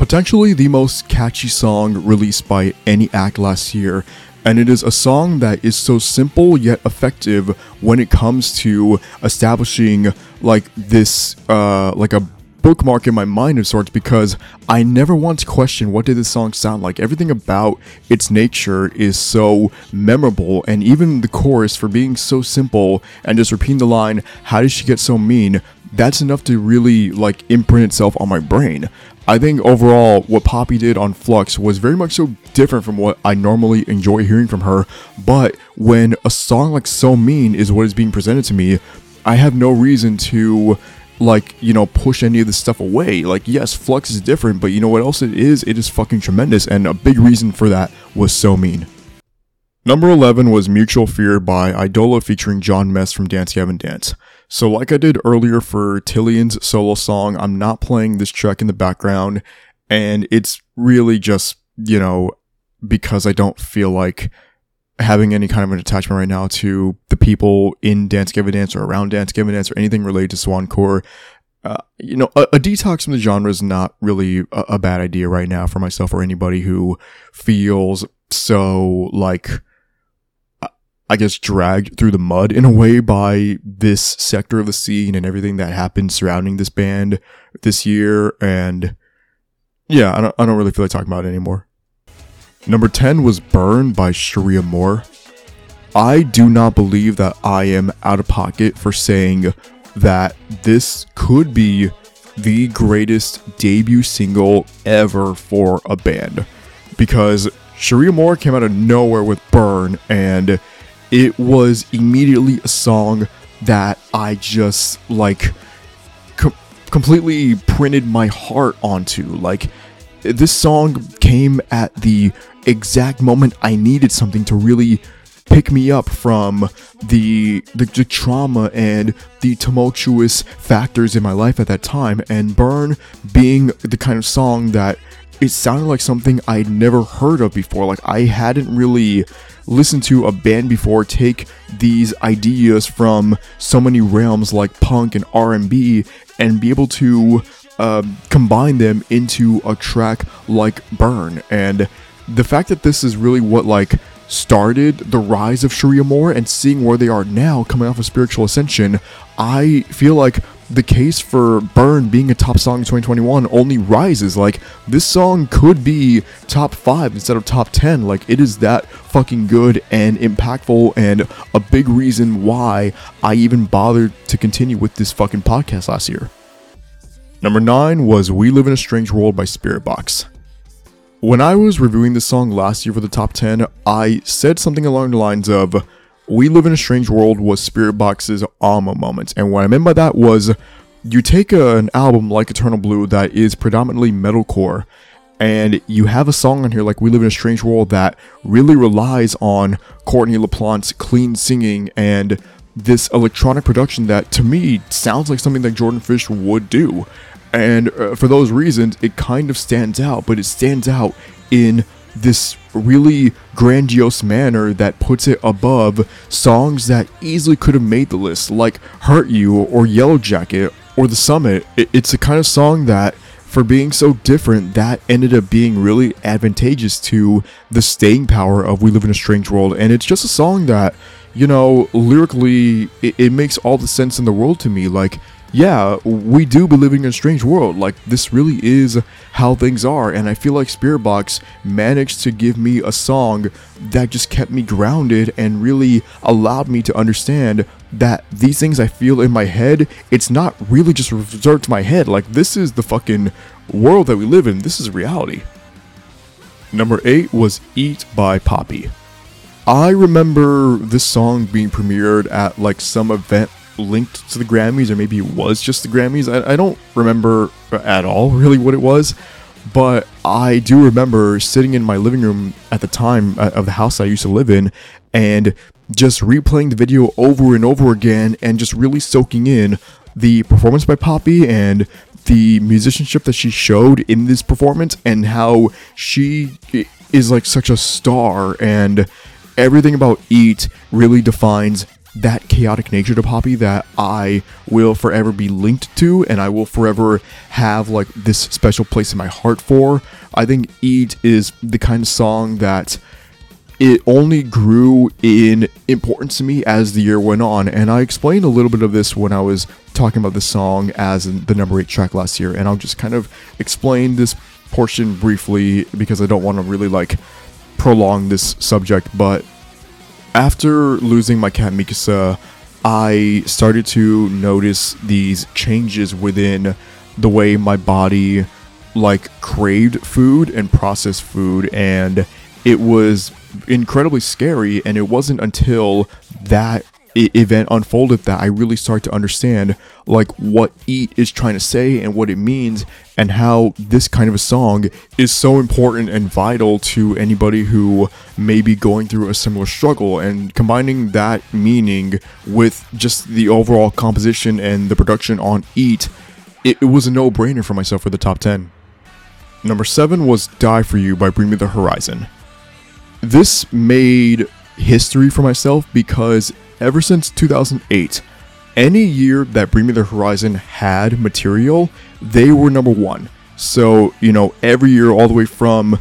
Potentially the most catchy song released by any act last year, and it is a song that is so simple yet effective when it comes to establishing like this uh like a bookmark in my mind of sorts because I never once questioned what did this song sound like. Everything about its nature is so memorable, and even the chorus for being so simple and just repeating the line, "How did she get so mean?" That's enough to really like imprint itself on my brain. I think overall, what Poppy did on Flux was very much so different from what I normally enjoy hearing from her. But when a song like So Mean is what is being presented to me, I have no reason to like you know push any of this stuff away. Like yes flux is different but you know what else it is? It is fucking tremendous and a big reason for that was so mean. Number 11 was mutual fear by idola featuring Jon Mess from dance gavin dance so like i did earlier for Tilian's solo song i'm not playing this track in the background and it's really just you know because i don't feel like having any kind of an attachment right now to the people in Dance Gavin Dance or around Dance Gavin Dance or anything related to Swancore. Uh, you know, a, a, detox from the genre is not really a, a, bad idea right now for myself or anybody who feels so like, I guess, dragged through the mud in a way by this sector of the scene and everything that happened surrounding this band this year. And yeah, I don't, I don't really feel like talking about it anymore. Number 10 was Burn by Sharia Moore. I do not believe that I am out of pocket for saying that this could be the greatest debut single ever for a band because Sharia Moore came out of nowhere with Burn, and it was immediately a song that I just like com- completely printed my heart onto. Like, this song came at the exact moment I needed something to really pick me up from the, the, the trauma and the tumultuous factors in my life at that time and burn being the kind of song that it sounded like something I'd never heard of before like I hadn't really listened to a band before take these ideas from so many realms like punk and R&B and be able to um, combine them into a track like Burn. And the fact that this is really what like started the rise of Sharia Moore and seeing where they are now coming off of Spiritual Ascension, I feel like the case for Burn being a top song in 2021 only rises. Like, this song could be top 5 instead of top 10. Like, it is that fucking good and impactful, and a big reason why I even bothered to continue with this fucking podcast last year. Number 9 was We Live in a Strange World by Spiritbox. When I was reviewing this song last year for the top 10, I said something along the lines of We Live in a Strange World was Spiritbox's Amo moment. And what I meant by that was you take a, an album like Eternal Blue that is predominantly metalcore, and you have a song on here like We Live in a Strange World that really relies on Courtney LaPlante's clean singing and this electronic production that to me sounds like something that Jordan Fish would do. And uh, for those reasons, it kind of stands out, but it stands out in this really grandiose manner that puts it above songs that easily could have made the list, like Hurt You or Yellow Jacket or The Summit. It's a kind of song that, for being so different, that ended up being really advantageous to the staying power of We Live in a Strange World. And it's just a song that, you know, lyrically, it, it makes all the sense in the world to me. Like, yeah, we do be living in a strange world. Like, this really is how things are. And I feel like Spiritbox managed to give me a song that just kept me grounded and really allowed me to understand that these things I feel in my head, it's not really just reserved to my head. Like, this is the fucking world that we live in. This is reality. Number 8 was Eat by Poppy. I remember this song being premiered at like some event linked to the Grammys, or maybe it was just the Grammys. I, I don't remember at all really what it was, but I do remember sitting in my living room at the time uh, of the house I used to live in and just replaying the video over and over again and just really soaking in the performance by Poppy and the musicianship that she showed in this performance and how she is like such a star and everything about Eat really defines that chaotic nature to Poppy that I will forever be linked to and I will forever have like this special place in my heart for. I think Eat is the kind of song that it only grew in importance to me as the year went on and I explained a little bit of this when I was talking about the song as the number 8 track last year and I'll just kind of explain this portion briefly because I don't want to really like prolong this subject but after losing my cat Mikasa, I started to notice these changes within the way my body like craved food and processed food and it was incredibly scary and it wasn't until that event unfolded that I really start to understand like what eat is trying to say and what it means and how this kind of a song is so important and vital to anybody who may be going through a similar struggle. And combining that meaning with just the overall composition and the production on eat it, it was a no-brainer for myself for the top 10 number 7 was die for you by bring me the horizon. This made history for myself because ever since 2008, any year that Bring Me the Horizon had material, they were number one. So, you know, every year, all the way from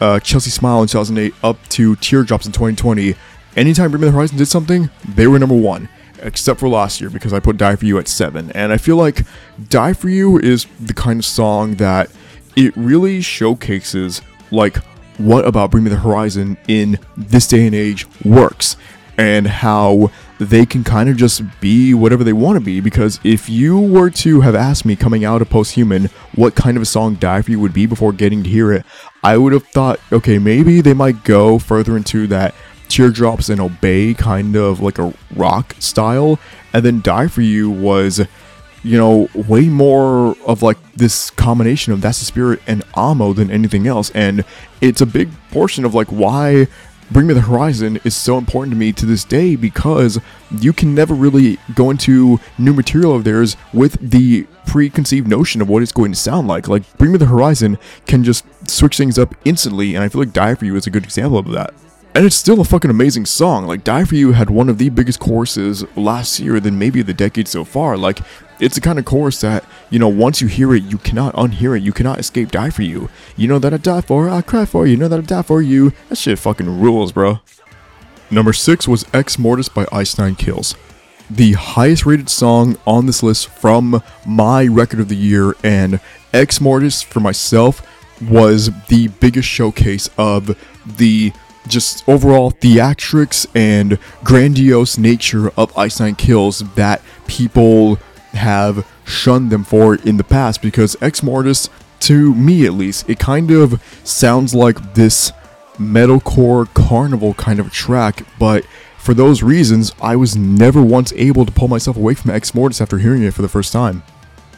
uh, Chelsea Smile in 2008 up to Teardrops in 2020, anytime Bring Me the Horizon did something, they were number one. Except for last year because I put Die For You at seven. And I feel like Die For You is the kind of song that it really showcases, like, what about Bring Me the Horizon in this day and age works and how they can kind of just be whatever they want to be. Because if you were to have asked me coming out of Posthuman what kind of a song Die For You would be before getting to hear it, I would have thought, okay, maybe they might go further into that teardrops and obey kind of like a rock style. And then Die For You was you know, way more of like this combination of That's the Spirit and Amo than anything else. And it's a big portion of like why Bring Me the Horizon is so important to me to this day because you can never really go into new material of theirs with the preconceived notion of what it's going to sound like. Like Bring Me the Horizon can just switch things up instantly, and I feel like Die For You is a good example of that. And it's still a fucking amazing song. Like, Die For You had one of the biggest choruses last year than maybe the decade so far. Like, it's the kind of chorus that, you know, once you hear it, you cannot unhear it. You cannot escape Die For You. You know that I die for, I cry for you, know that I die for you. That shit fucking rules, bro. Number 6 was Ex Mortis by Ice Nine Kills. The highest rated song on this list from my record of the year, and Ex Mortis for myself was the biggest showcase of the just overall theatrics and grandiose nature of Ice Nine Kills that people have shunned them for in the past because Ex Mortis, to me at least, it kind of sounds like this metalcore carnival kind of track, but for those reasons, I was never once able to pull myself away from Ex Mortis after hearing it for the first time.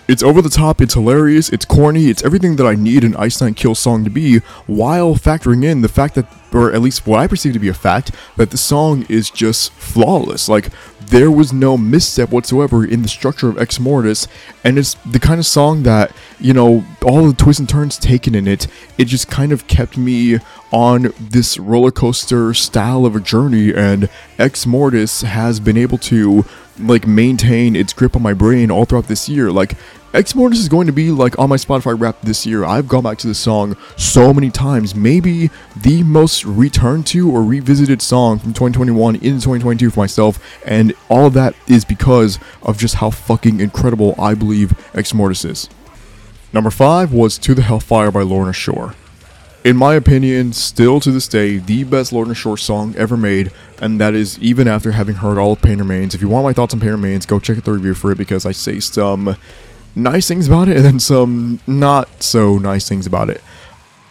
It's over the top, it's hilarious, it's corny, it's everything that I need an Ice Nine Kill song to be, while factoring in the fact that, or at least what I perceive to be a fact, that the song is just flawless. Like, there was no misstep whatsoever in the structure of Ex Mortis, and it's the kind of song that, you know, all the twists and turns taken in it, it just kind of kept me on this roller coaster style of a journey, and Ex Mortis has been able to like maintain its grip on my brain all throughout this year. Like Ex Mortis is going to be like on my Spotify rap this year. I've gone back to this song so many times. Maybe the most returned to or revisited song from 2021 into 2022 for myself, and all of that is because of just how fucking incredible I believe Ex Mortis is. Number five was To the Hellfire by Lorna Shore in my opinion, still to this day, the best Lorna Shore song ever made, and that is even after having heard all of Pain Remains. If you want my thoughts on Pain Remains, go check out the review for it because I say some nice things about it and then some not so nice things about it.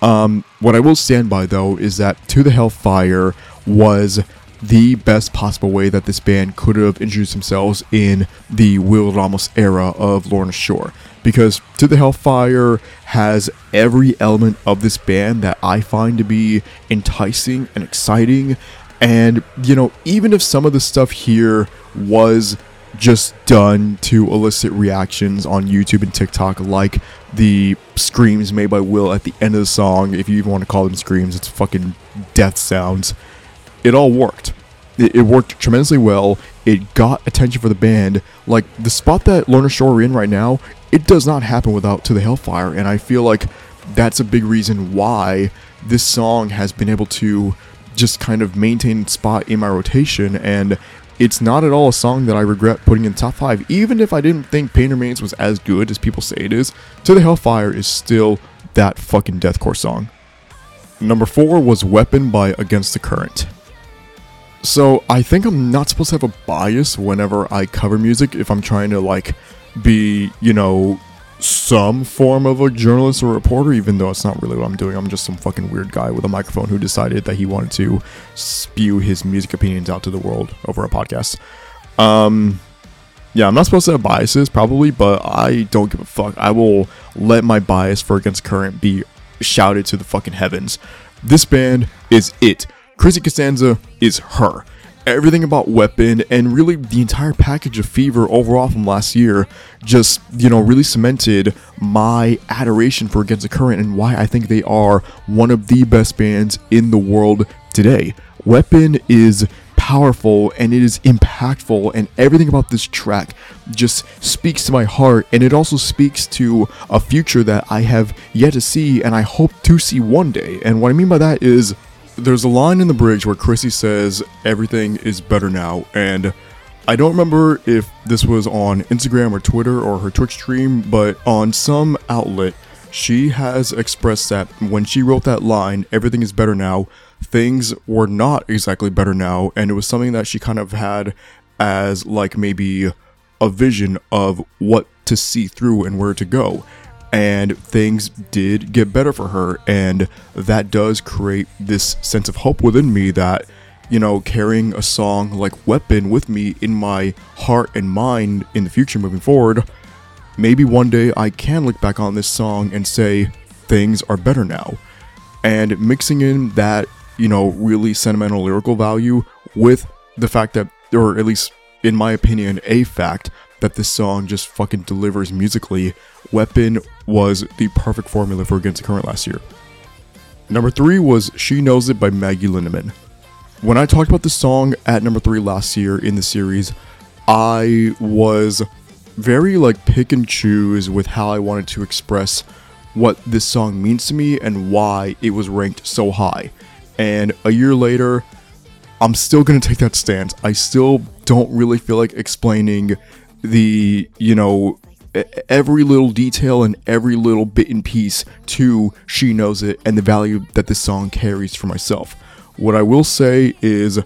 Um, what I will stand by though is that To the Hellfire was the best possible way that this band could have introduced themselves in the Will Ramos era of Lorna Shore. Because To the Hellfire has every element of this band that I find to be enticing and exciting. And, you know, even if some of the stuff here was just done to elicit reactions on YouTube and TikTok, like the screams made by Will at the end of the song, if you even want to call them screams, it's fucking death sounds it all worked. It, it, worked tremendously well. It got attention for the band. Like the spot that Lorna Shore are in right now, it does not happen without To the Hellfire, and I feel like that's a big reason why this song has been able to just kind of maintain spot in my rotation and it's not at all a song that I regret putting in top 5 even if I didn't think Pain Remains was as good as people say it is. To the Hellfire is still that fucking deathcore song. Number 4 was Weapon by Against the Current. So I think I'm not supposed to have a bias whenever I cover music if I'm trying to like be, you know, some form of a journalist or reporter, even though it's not really what I'm doing. I'm just some fucking weird guy with a microphone who decided that he wanted to spew his music opinions out to the world over a podcast. Um, yeah, I'm not supposed to have biases, probably, but I don't give a fuck. I will let my bias for Against Current be shouted to the fucking heavens. This band is it. Chrissy Costanza is her. Everything about Weapon and really the entire package of Fever overall from last year just, you know, really cemented my adoration for Against the Current and why I think they are one of the best bands in the world today. Weapon is powerful and it is impactful and everything about this track just speaks to my heart and it also speaks to a future that I have yet to see and I hope to see one day. And what I mean by that is there's a line in the bridge where Chrissy says everything is better now, and I don't remember if this was on Instagram or Twitter or her Twitch stream, but on some outlet, she has expressed that when she wrote that line, everything is better now, things were not exactly better now, and it was something that she kind of had as like maybe a vision of what to see through and where to go. And things did get better for her, and that does create this sense of hope within me that, you know, carrying a song like Weapon with me in my heart and mind in the future moving forward, maybe one day I can look back on this song and say, things are better now. And mixing in that, you know, really sentimental lyrical value with the fact that, or at least in my opinion, a fact that this song just fucking delivers musically, Weapon was the perfect formula for Against the Current last year. Number three was She Knows It by Maggie Lindemann. When I talked about the song at number three last year in the series, I was very like pick and choose with how I wanted to express what this song means to me and why it was ranked so high. And a year later, I'm still to take that stance. I still don't really feel like explaining the, you know, every little detail and every little bit and piece to She Knows It and the value that this song carries for myself. What I will say is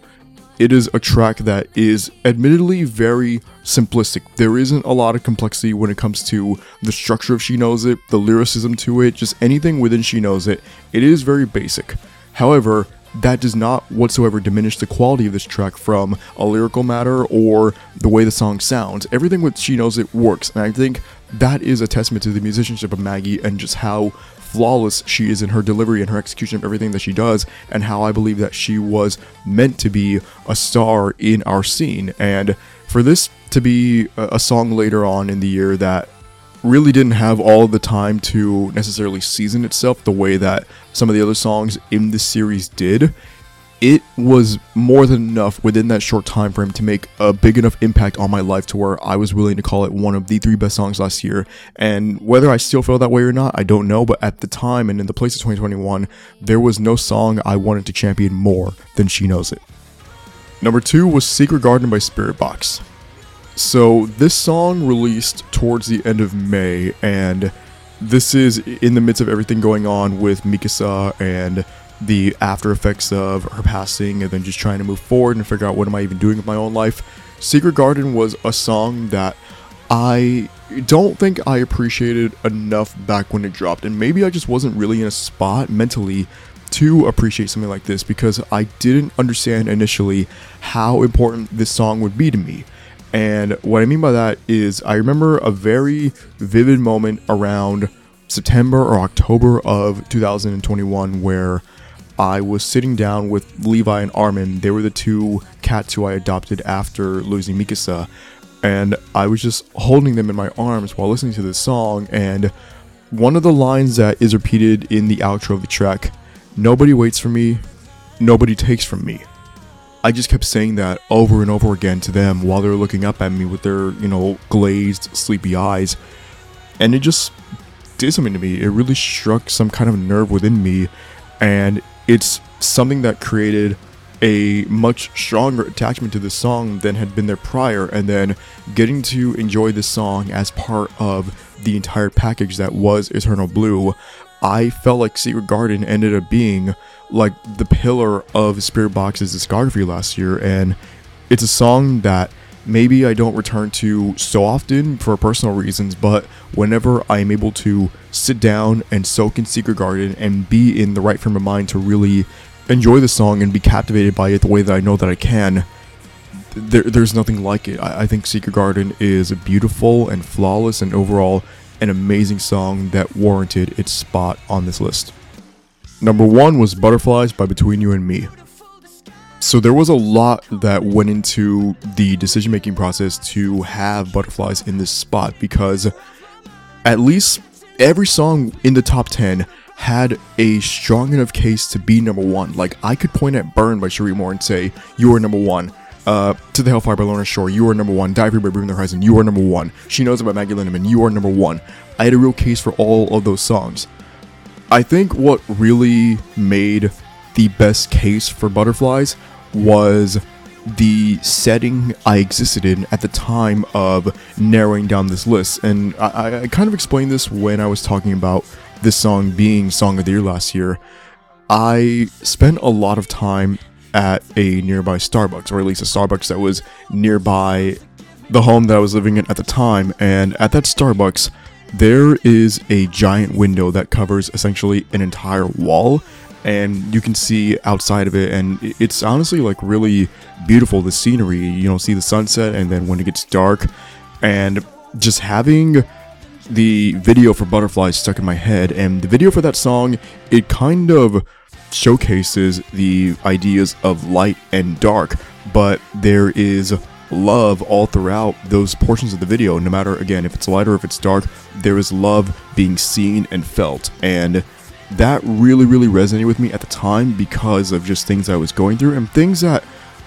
it is a track that is admittedly very simplistic. There isn't a lot of complexity when it comes to the structure of She Knows It, the lyricism to it, just anything within She Knows It. It is very basic. However, that does not whatsoever diminish the quality of this track from a lyrical matter or the way the song sounds. Everything with She Knows It works, and I think that is a testament to the musicianship of Maggie and just how flawless she is in her delivery and her execution of everything that she does, and how I believe that she was meant to be a star in our scene. And for this to be a song later on in the year that really didn't have all the time to necessarily season itself the way that some of the other songs in the series did. It was more than enough within that short time frame to make a big enough impact on my life to where I was willing to call it one of the three best songs last year. And whether I still feel that way or not, I don't know. But at the time and in the place of 2021, there was no song I wanted to champion more than She Knows It. Number two was Secret Garden by Spiritbox. So this song released towards the end of May, and this is in the midst of everything going on with Mikasa and the after effects of her passing, and then just trying to move forward and figure out what am I even doing with my own life. Secret Garden was a song that I don't think I appreciated enough back when it dropped, and maybe I just wasn't really in a spot mentally to appreciate something like this because I didn't understand initially how important this song would be to me. And what I mean by that is, I remember a very vivid moment around September or October of 2021 where I was sitting down with Levi and Armin. They were the two cats who I adopted after losing Mikasa. And I was just holding them in my arms while listening to this song. And one of the lines that is repeated in the outro of the track nobody waits for me, nobody takes from me. I just kept saying that over and over again to them while they're looking up at me with their, you know, glazed, sleepy eyes. And it just did something to me. It really struck some kind of nerve within me. And it's something that created a much stronger attachment to this song than had been there prior. And then getting to enjoy this song as part of the entire package that was Eternal Blue, I felt like Secret Garden ended up being like the pillar of Spiritbox's discography last year, and it's a song that maybe I don't return to so often for personal reasons, but whenever I am able to sit down and soak in Secret Garden and be in the right frame of mind to really enjoy the song and be captivated by it the way that I know that I can, there, there's nothing like it. I, I think Secret Garden is beautiful and flawless and overall an amazing song that warranted its spot on this list. Number one was Butterflies by Between You and Me. So there was a lot that went into the decision making process to have Butterflies in this spot because at least every song in the top 10 had a strong enough case to be number one. Like I could point at Burn by Cherie Moore and say, You are number one. Uh, to the Hellfire by Lorna Shore, you are number one. Die Free by Bring the Horizon, you are number one. She Knows About Maggie Lindemann, you are number one. I had a real case for all of those songs. I think what really made the best case for butterflies was the setting I existed in at the time of narrowing down this list. And I, I, kind of explained this when I was talking about this song being Song of the Year last year. I spent a lot of time at a nearby Starbucks, or at least a Starbucks that was nearby the home that I was living in at the time. And at that Starbucks, there is a giant window that covers essentially an entire wall and you can see outside of it. And it's honestly like really beautiful the scenery. You know see the sunset and then when it gets dark. And just having the video for butterflies stuck in my head and the video for that song it kind of showcases the ideas of light and dark but there is love all throughout those portions of the video no matter again if it's light or if it's dark there is love being seen and felt and that really, really resonated with me at the time because of just things I was going through and things that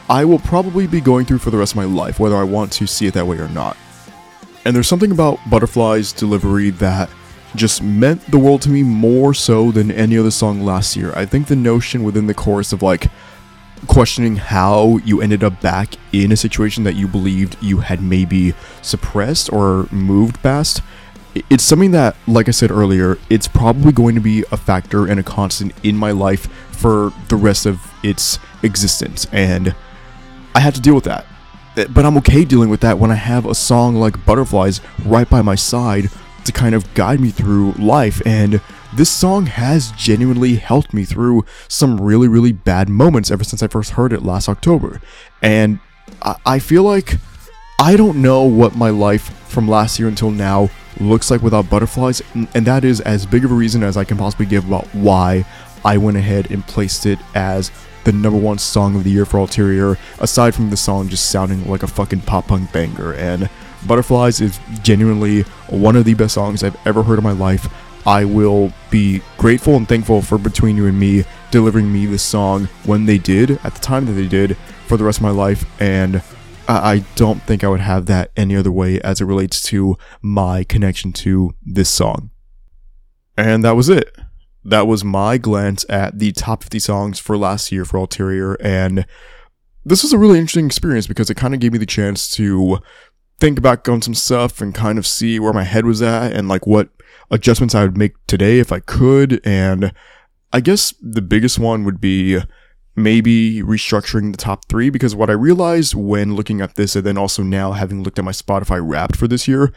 I will probably be going through for the rest of my life, whether I want to see it that way or not. And there's something about Butterfly's delivery that just meant the world to me more so than any other song last year. I think the notion within the chorus of like questioning how you ended up back in a situation that you believed you had maybe suppressed or moved past it's something that, like I said earlier, it's probably going to be a factor and a constant in my life for the rest of its existence. And I had to deal with that. Eh, but I'm okay dealing with that when I have a song like Butterflies right by my side to kind of guide me through life. And this song has genuinely helped me through some really, really bad moments ever since I first heard it last October. And I, I feel like I don't know what my life from last year until now looks like without butterflies, and that is as big of a reason as I can possibly give about why I went ahead and placed it as the number one song of the year for Ulterior, aside from the song just sounding like a fucking pop punk banger. And Butterflies is genuinely one of the best songs I've ever heard in my life. I will be grateful and thankful for Between You and Me delivering me this song when they did, at the time that they did, for the rest of my life. And I don't think I would have that any other way as it relates to my connection to this song. And that was it. That was my glance at the top 50 songs for last year for Ulterior. And this was a really interesting experience because it kind of gave me the chance to think about on some stuff and kind of see where my head was at and like what adjustments I would make today if I could. And I guess the biggest one would be maybe restructuring the top three because what I realized when looking at this and then also now having looked at my Spotify wrapped for this year,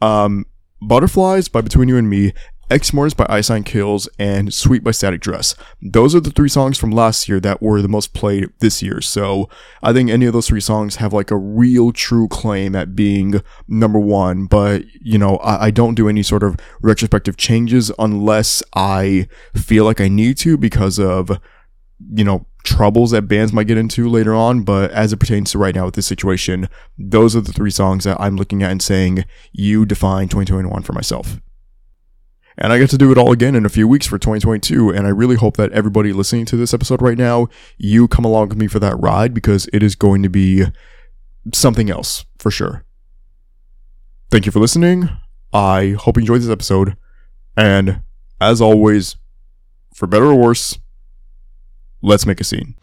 um, Butterflies by Between You and Me, Ex Mortis by Ice Nine Kills, and Sweet by Static Dress. Those are the three songs from last year that were the most played this year. So I think any of those three songs have like a real true claim at being number one. But, you know, I, I don't do any sort of retrospective changes unless I feel like I need to because of, you know, troubles that bands might get into later on, but as it pertains to right now with this situation, those are the three songs that I'm looking at and saying, you define 2021 for myself. And I get to do it all again in a few weeks for 2022. And I really hope that everybody listening to this episode right now, you come along with me for that ride because it is going to be something else for sure. Thank you for listening. I hope you enjoyed this episode. And as always, for better or worse, Let's make a scene.